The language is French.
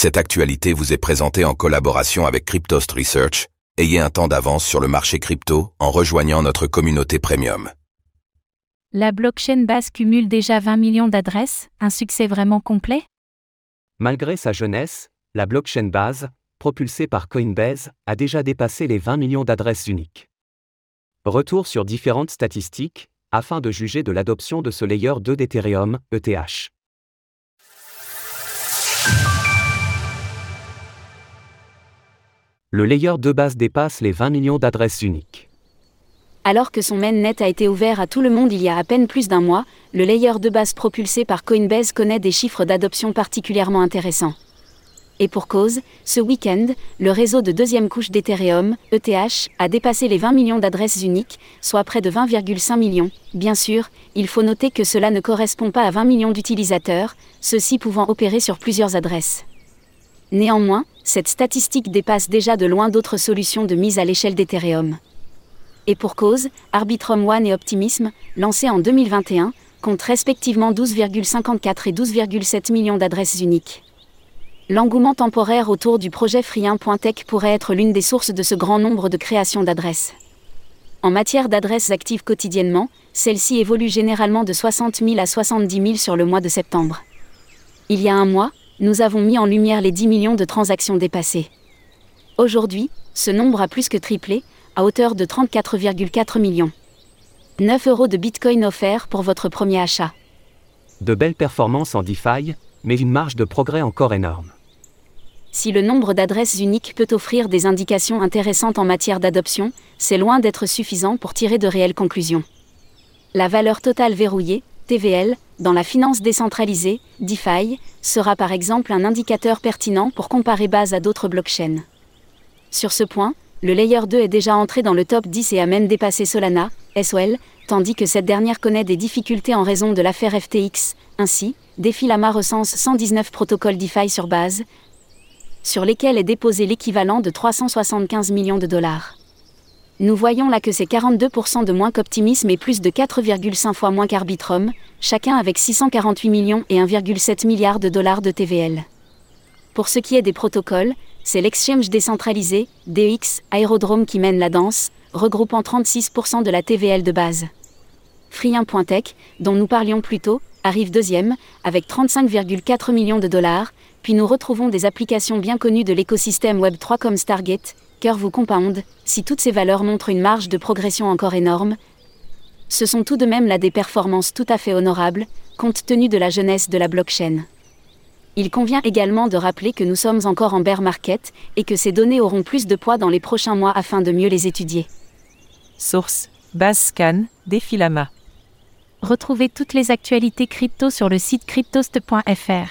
Cette actualité vous est présentée en collaboration avec Cryptost Research. Ayez un temps d'avance sur le marché crypto en rejoignant notre communauté premium. La blockchain base cumule déjà 20 millions d'adresses, un succès vraiment complet? Malgré sa jeunesse, la blockchain base, propulsée par Coinbase, a déjà dépassé les 20 millions d'adresses uniques. Retour sur différentes statistiques, afin de juger de l'adoption de ce layer 2 d'Ethereum, ETH. Le layer 2 base dépasse les 20 millions d'adresses uniques. Alors que son mainnet a été ouvert à tout le monde il y a à peine plus d'un mois, le layer de base propulsé par Coinbase connaît des chiffres d'adoption particulièrement intéressants. Et pour cause, ce week-end, le réseau de deuxième couche d'Ethereum, ETH, a dépassé les 20 millions d'adresses uniques, soit près de 20,5 millions. Bien sûr, il faut noter que cela ne correspond pas à 20 millions d'utilisateurs, ceux-ci pouvant opérer sur plusieurs adresses. Néanmoins, cette statistique dépasse déjà de loin d'autres solutions de mise à l'échelle d'Ethereum. Et pour cause, Arbitrum One et Optimism, lancés en 2021, comptent respectivement 12,54 et 12,7 millions d'adresses uniques. L'engouement temporaire autour du projet Free1.tech pourrait être l'une des sources de ce grand nombre de créations d'adresses. En matière d'adresses actives quotidiennement, celles-ci évoluent généralement de 60 000 à 70 000 sur le mois de septembre. Il y a un mois, nous avons mis en lumière les 10 millions de transactions dépassées. Aujourd'hui, ce nombre a plus que triplé, à hauteur de 34,4 millions. 9 euros de Bitcoin offerts pour votre premier achat. De belles performances en DeFi, mais une marge de progrès encore énorme. Si le nombre d'adresses uniques peut offrir des indications intéressantes en matière d'adoption, c'est loin d'être suffisant pour tirer de réelles conclusions. La valeur totale verrouillée, TVL, dans la finance décentralisée, DeFi, sera par exemple un indicateur pertinent pour comparer base à d'autres blockchains. Sur ce point, le Layer 2 est déjà entré dans le top 10 et a même dépassé Solana, SOL, tandis que cette dernière connaît des difficultés en raison de l'affaire FTX. Ainsi, Defilama recense 119 protocoles DeFi sur base, sur lesquels est déposé l'équivalent de 375 millions de dollars. Nous voyons là que c'est 42% de moins qu'Optimisme et plus de 4,5 fois moins qu'Arbitrum, chacun avec 648 millions et 1,7 milliard de dollars de TVL. Pour ce qui est des protocoles, c'est l'exchange décentralisé, DEX, Aérodrome qui mène la danse, regroupant 36% de la TVL de base. Free1.tech, dont nous parlions plus tôt, arrive deuxième, avec 35,4 millions de dollars, puis nous retrouvons des applications bien connues de l'écosystème Web3 comme Stargate, Curve Compound, si toutes ces valeurs montrent une marge de progression encore énorme, ce sont tout de même là des performances tout à fait honorables, compte tenu de la jeunesse de la blockchain. Il convient également de rappeler que nous sommes encore en bear market et que ces données auront plus de poids dans les prochains mois afin de mieux les étudier. Source Base Scan, Defilama. Retrouvez toutes les actualités crypto sur le site cryptost.fr.